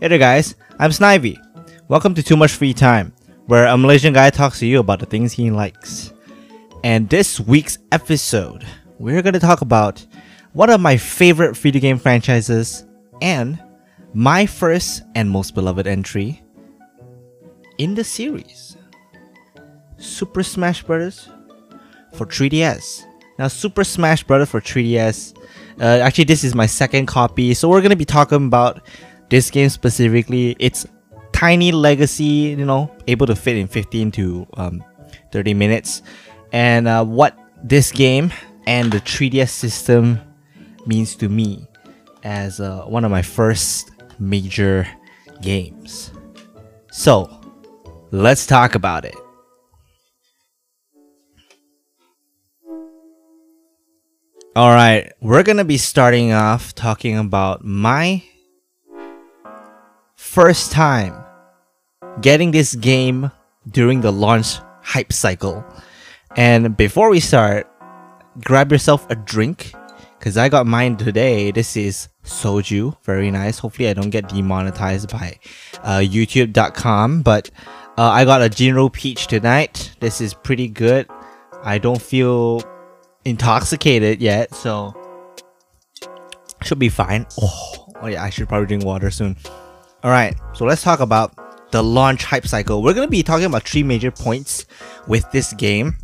Hey there guys, I'm Snivy. Welcome to Too Much Free Time, where a Malaysian guy talks to you about the things he likes. And this week's episode, we're gonna talk about one of my favorite video game franchises and my first and most beloved entry in the series. Super Smash Bros. for 3DS. Now, Super Smash Bros. for 3DS, uh, actually, this is my second copy, so we're gonna be talking about this game specifically. It's tiny legacy, you know, able to fit in 15 to um, 30 minutes, and uh, what this game and the 3DS system means to me as uh, one of my first major games. So, let's talk about it. All right, we're gonna be starting off talking about my first time getting this game during the launch hype cycle. And before we start, grab yourself a drink because I got mine today. This is soju, very nice. Hopefully, I don't get demonetized by uh, YouTube.com. But uh, I got a Jinro Peach tonight. This is pretty good. I don't feel intoxicated yet, so should be fine. Oh, oh yeah, I should probably drink water soon. All right, so let's talk about the launch hype cycle. We're gonna be talking about three major points with this game: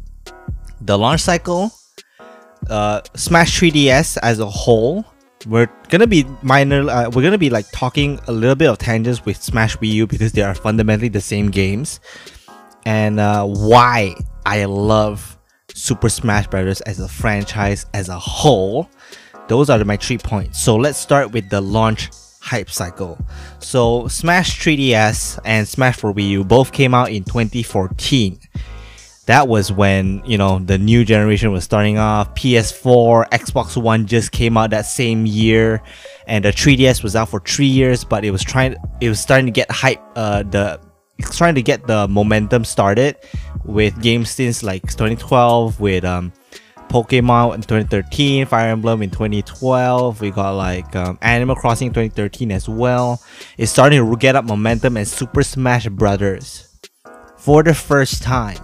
the launch cycle, uh, Smash 3DS as a whole. We're gonna be minor. Uh, we're gonna be like talking a little bit of tangents with Smash Wii U because they are fundamentally the same games, and uh, why I love Super Smash Bros. as a franchise as a whole. Those are my three points. So let's start with the launch hype cycle. So Smash 3DS and Smash for Wii U both came out in 2014. That was when, you know, the new generation was starting off. PS4, Xbox One just came out that same year and the 3DS was out for 3 years, but it was trying it was starting to get hype uh the it's trying to get the momentum started with games since like 2012 with um Pokemon in 2013, Fire Emblem in 2012. We got like um, Animal Crossing 2013 as well. It's starting to get up momentum, and Super Smash Brothers, for the first time,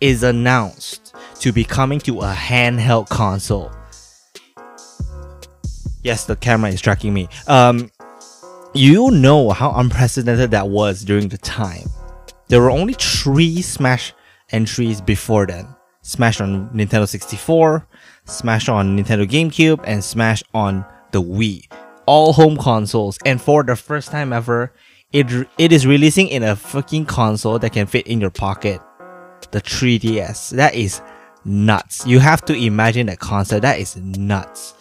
is announced to be coming to a handheld console. Yes, the camera is tracking me. Um, you know how unprecedented that was during the time. There were only three Smash entries before then. Smash on Nintendo 64, Smash on Nintendo GameCube, and Smash on the Wii. All home consoles, and for the first time ever, it, it is releasing in a fucking console that can fit in your pocket. The 3DS. That is nuts. You have to imagine that concept. That is nuts.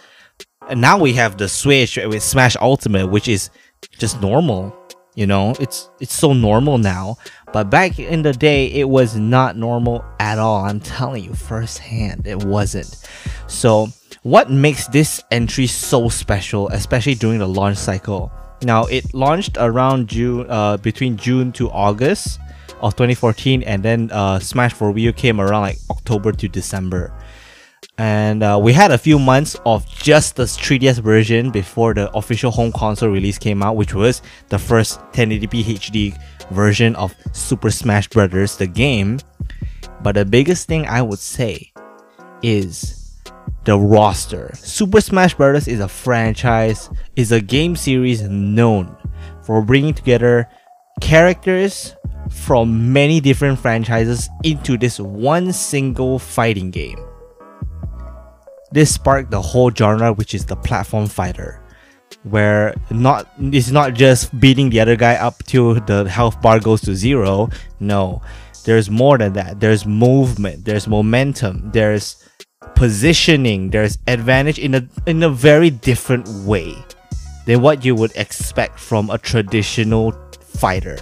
And now we have the Switch with Smash Ultimate, which is just normal. You know, it's it's so normal now. But back in the day, it was not normal at all. I'm telling you firsthand, it wasn't. So, what makes this entry so special, especially during the launch cycle? Now, it launched around June, uh, between June to August of 2014, and then uh, Smash for Wii U came around like October to December and uh, we had a few months of just the 3DS version before the official home console release came out, which was the first 1080p HD version of Super Smash Bros. the game. But the biggest thing I would say is the roster. Super Smash Bros. is a franchise, is a game series known for bringing together characters from many different franchises into this one single fighting game. This sparked the whole genre, which is the platform fighter, where not it's not just beating the other guy up till the health bar goes to zero. No, there's more than that. There's movement, there's momentum, there's positioning, there's advantage in a in a very different way than what you would expect from a traditional fighter.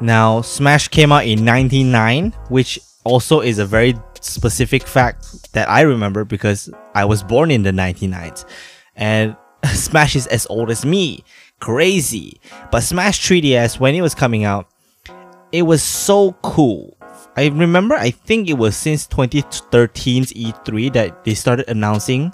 Now, Smash came out in 99, which also is a very specific fact that I remember because I was born in the 99s and Smash is as old as me. Crazy. But Smash 3DS, when it was coming out, it was so cool. I remember, I think it was since 2013's E3 that they started announcing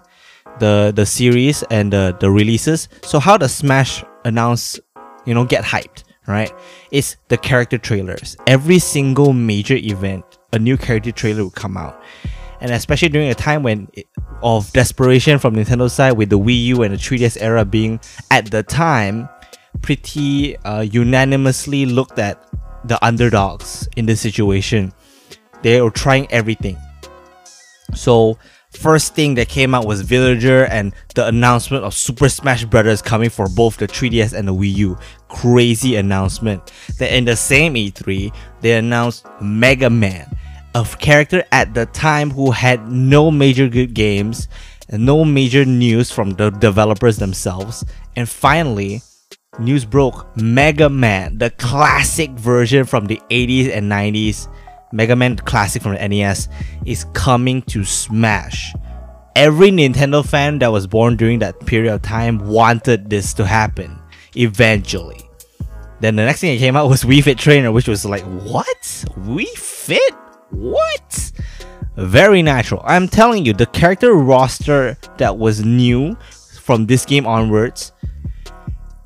the, the series and the, the releases. So, how does Smash announce, you know, get hyped, right? It's the character trailers. Every single major event, a new character trailer would come out. And especially during a time when it, of desperation from Nintendo side with the Wii U and the 3DS era being at the time pretty uh, unanimously looked at the underdogs in this situation. They were trying everything. So first thing that came out was Villager and the announcement of Super Smash Bros. coming for both the 3DS and the Wii U. Crazy announcement. Then in the same E3, they announced Mega Man, a character at the time who had no major good games no major news from the developers themselves. And finally, news broke Mega Man, the classic version from the 80s and 90s, Mega Man Classic from the NES, is coming to Smash. Every Nintendo fan that was born during that period of time wanted this to happen eventually. Then the next thing that came out was Wii Fit Trainer, which was like, what? Wii Fit? What? Very natural. I'm telling you, the character roster that was new from this game onwards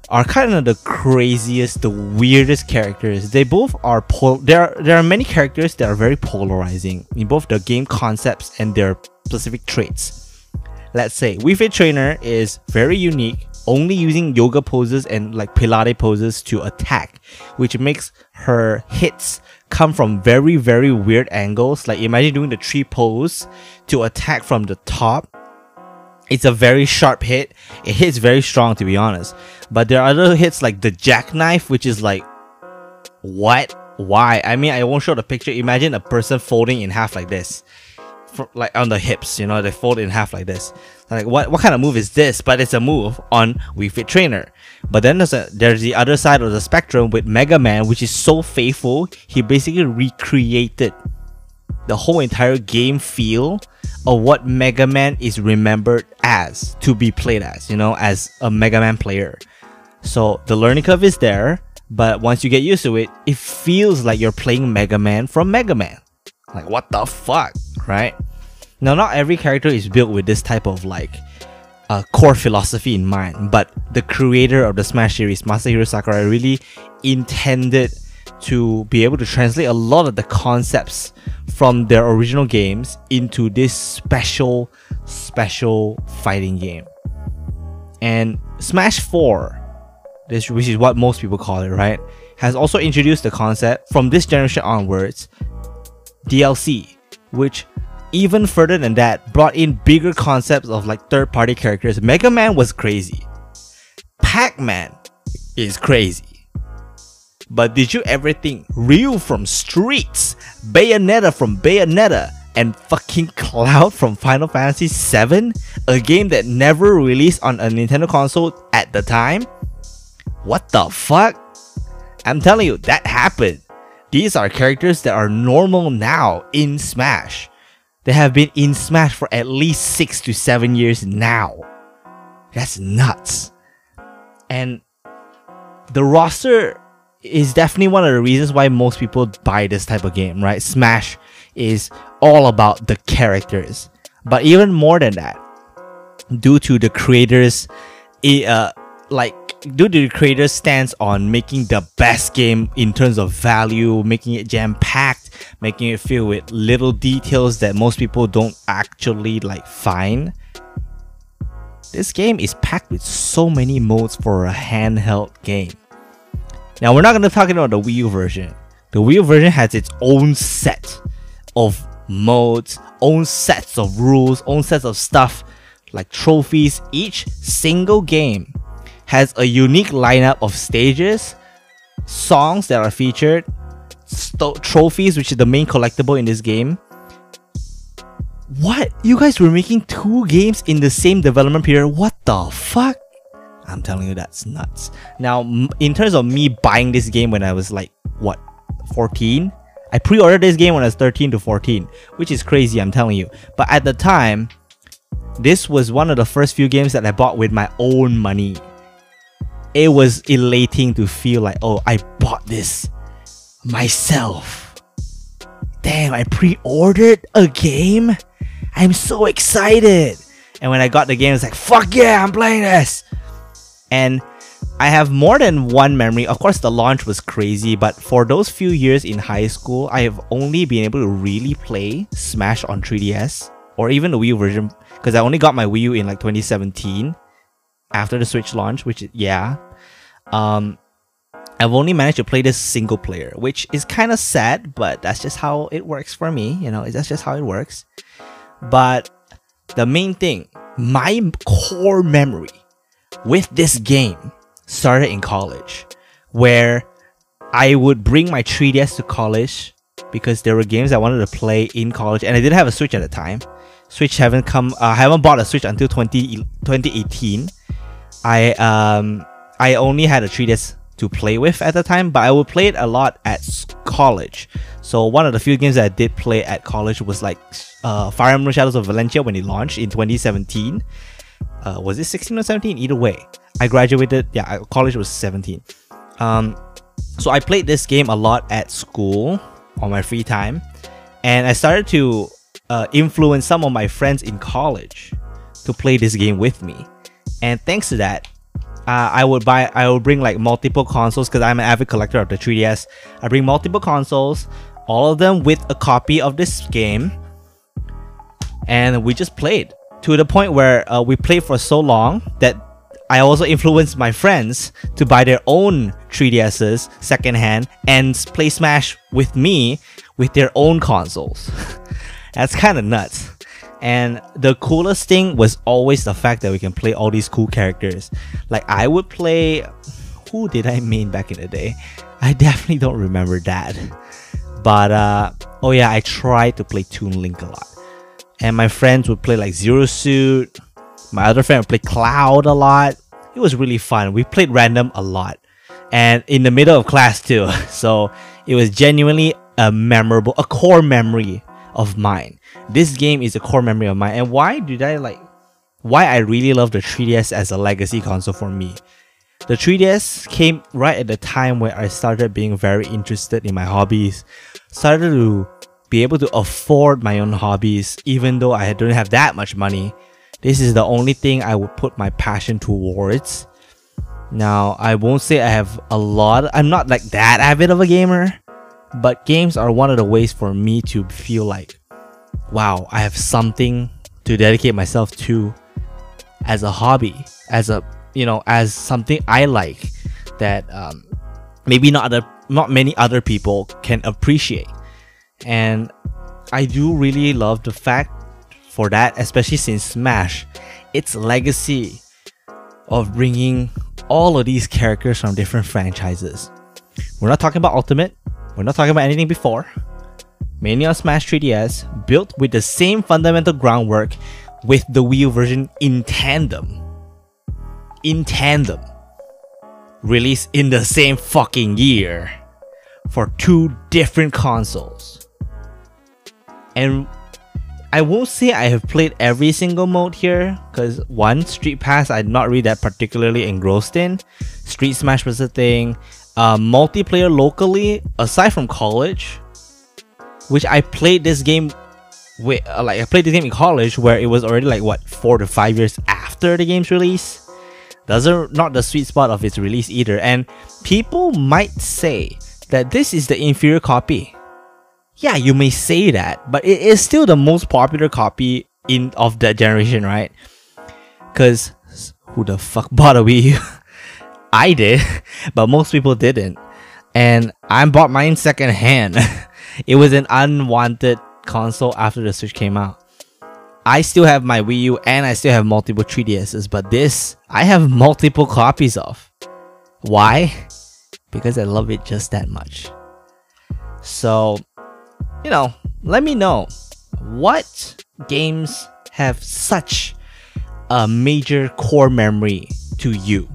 are kind of the craziest, the weirdest characters. They both are pol- there. Are, there are many characters that are very polarizing in both the game concepts and their specific traits. Let's say Wii Fit Trainer is very unique, only using yoga poses and like Pilate poses to attack, which makes her hits come from very very weird angles. Like imagine doing the tree pose to attack from the top it's a very sharp hit. It hits very strong, to be honest. But there are other hits like the jackknife, which is like, what? Why? I mean, I won't show the picture. Imagine a person folding in half like this, Like on the hips. You know, they fold in half like this. Like, what? What kind of move is this? But it's a move on Wii Fit Trainer. But then there's a, there's the other side of the spectrum with Mega Man, which is so faithful. He basically recreated the whole entire game feel of what Mega Man is remembered as to be played as, you know, as a Mega Man player. So the learning curve is there, but once you get used to it, it feels like you're playing Mega Man from Mega Man. Like, what the fuck, right? Now, not every character is built with this type of like uh, core philosophy in mind, but the creator of the Smash series, Masahiro Sakurai, really intended to be able to translate a lot of the concepts from their original games into this special, special fighting game. And Smash 4, this, which is what most people call it, right, has also introduced the concept from this generation onwards DLC, which even further than that brought in bigger concepts of like third party characters. Mega Man was crazy. Pac Man is crazy. But did you ever think Ryu from Streets, Bayonetta from Bayonetta, and fucking Cloud from Final Fantasy VII? A game that never released on a Nintendo console at the time? What the fuck? I'm telling you, that happened. These are characters that are normal now in Smash. They have been in Smash for at least 6 to 7 years now. That's nuts. And the roster is definitely one of the reasons why most people buy this type of game, right? Smash is all about the characters. But even more than that, due to the creators, uh, like due to the creators' stance on making the best game in terms of value, making it jam packed, making it filled with little details that most people don't actually like find. This game is packed with so many modes for a handheld game. Now we're not going to talk about the Wii U version. The Wii U version has its own set of modes, own sets of rules, own sets of stuff like trophies. Each single game has a unique lineup of stages, songs that are featured, trophies, which is the main collectible in this game. What? You guys were making two games in the same development period? What the fuck? I'm telling you, that's nuts. Now, in terms of me buying this game when I was like, what, 14? I pre ordered this game when I was 13 to 14, which is crazy, I'm telling you. But at the time, this was one of the first few games that I bought with my own money. It was elating to feel like, oh, I bought this myself. Damn, I pre ordered a game? I'm so excited. And when I got the game, it's like, fuck yeah, I'm playing this. And I have more than one memory. Of course, the launch was crazy, but for those few years in high school, I have only been able to really play Smash on 3DS or even the Wii U version because I only got my Wii U in like 2017 after the Switch launch, which yeah. Um, I've only managed to play this single player, which is kind of sad, but that's just how it works for me. You know, that's just how it works. But the main thing, my core memory with this game started in college, where I would bring my 3DS to college because there were games I wanted to play in college, and I didn't have a Switch at the time. Switch haven't come. Uh, I haven't bought a Switch until 20, 2018. I um I only had a 3DS to play with at the time, but I would play it a lot at college. So one of the few games that I did play at college was like uh, Fire Emblem Shadows of Valentia when it launched in 2017. Uh, was it 16 or 17? Either way, I graduated. Yeah, college was 17. Um, so I played this game a lot at school on my free time, and I started to uh, influence some of my friends in college to play this game with me. And thanks to that, uh, I would buy I would bring like multiple consoles because I'm an avid collector of the 3DS. I bring multiple consoles, all of them with a copy of this game, and we just played to the point where uh, we played for so long that I also influenced my friends to buy their own 3DSs secondhand and play Smash with me with their own consoles. That's kind of nuts. And the coolest thing was always the fact that we can play all these cool characters. Like I would play who did I mean back in the day? I definitely don't remember that. But uh oh yeah, I tried to play Toon Link a lot. And my friends would play like Zero Suit. My other friend would play Cloud a lot. It was really fun. We played random a lot. And in the middle of class too. So it was genuinely a memorable, a core memory of mine. This game is a core memory of mine. And why did I like why I really love the 3DS as a legacy console for me? The 3DS came right at the time where I started being very interested in my hobbies, started to be able to afford my own hobbies even though I don't have that much money. This is the only thing I would put my passion towards. Now, I won't say I have a lot, I'm not like that avid of a gamer, but games are one of the ways for me to feel like, wow, I have something to dedicate myself to as a hobby, as a you know, as something I like that um, maybe not other, not many other people can appreciate. And I do really love the fact for that, especially since Smash, its legacy of bringing all of these characters from different franchises. We're not talking about Ultimate, we're not talking about anything before. On Smash 3DS, built with the same fundamental groundwork with the Wii U version in tandem. In tandem. Released in the same fucking year for two different consoles. And I won't say I have played every single mode here, because one, Street Pass I'm not really that particularly engrossed in. Street Smash was a thing uh, multiplayer locally aside from college, which I played this game with uh, like I played this game in college where it was already like what four to five years after the game's release. Are not the sweet spot of its release either, and people might say that this is the inferior copy. Yeah, you may say that, but it is still the most popular copy in of that generation, right? Cause who the fuck bought a Wii U? I did, but most people didn't. And I bought mine second hand. It was an unwanted console after the Switch came out. I still have my Wii U and I still have multiple 3DSs, but this I have multiple copies of. Why? Because I love it just that much. So, you know, let me know what games have such a major core memory to you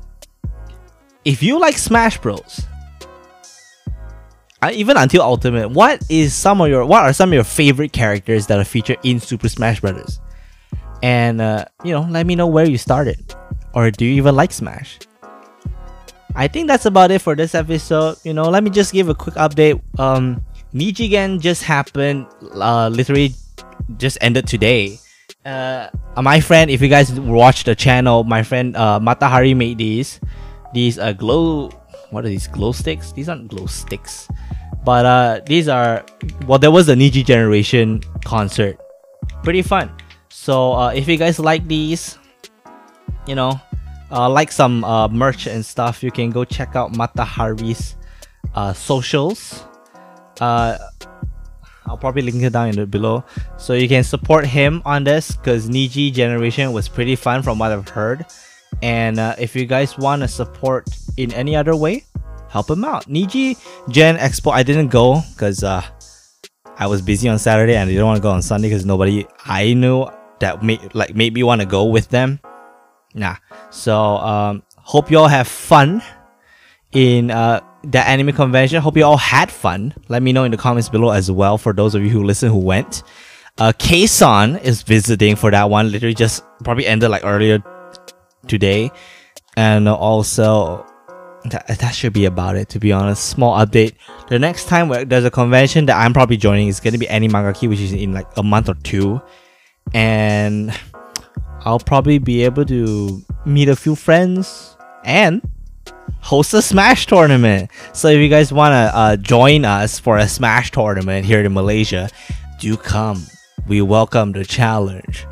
if you like Smash Bros, even until Ultimate, what is some of your what are some of your favorite characters that are featured in Super Smash Bros? And uh, you know, let me know where you started, or do you even like Smash? I think that's about it for this episode. You know, let me just give a quick update. Um, Nijigen just happened, uh, literally just ended today. Uh, my friend, if you guys watch the channel, my friend uh, Matahari made these these uh, glow. What are these glow sticks? These aren't glow sticks, but uh, these are. Well, there was a Niji Generation concert. Pretty fun. So uh, if you guys like these, you know, uh, like some uh, merch and stuff, you can go check out Mata Hari's uh, socials. Uh, I'll probably link it down in the below. So you can support him on this because Niji Generation was pretty fun from what I've heard. And uh, if you guys want to support in any other way, help him out. Niji Gen Expo, I didn't go because uh, I was busy on Saturday and I didn't want to go on Sunday because nobody I knew that made like made me want to go with them. Nah. So um, hope you all have fun in uh, the anime convention. Hope you all had fun. Let me know in the comments below as well for those of you who listen who went. Uh, K-san is visiting for that one. Literally just probably ended like earlier today. And also, that, that should be about it, to be honest. Small update. The next time there's a convention that I'm probably joining is going to be Animangaki, which is in like a month or two. And I'll probably be able to meet a few friends and host a Smash tournament. So if you guys want to uh, join us for a Smash tournament here in Malaysia, do come. We welcome the challenge.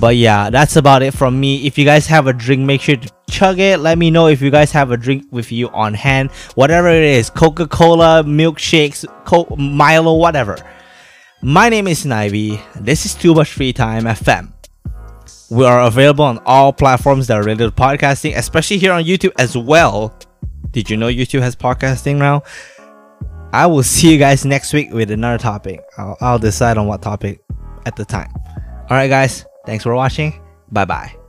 But yeah, that's about it from me. If you guys have a drink, make sure to chug it. Let me know if you guys have a drink with you on hand. Whatever it is Coca Cola, milkshakes, Milo, whatever. My name is Snivy. This is Too Much Free Time FM. We are available on all platforms that are related to podcasting, especially here on YouTube as well. Did you know YouTube has podcasting now? I will see you guys next week with another topic. I'll, I'll decide on what topic at the time. Alright, guys. Thanks for watching. Bye bye.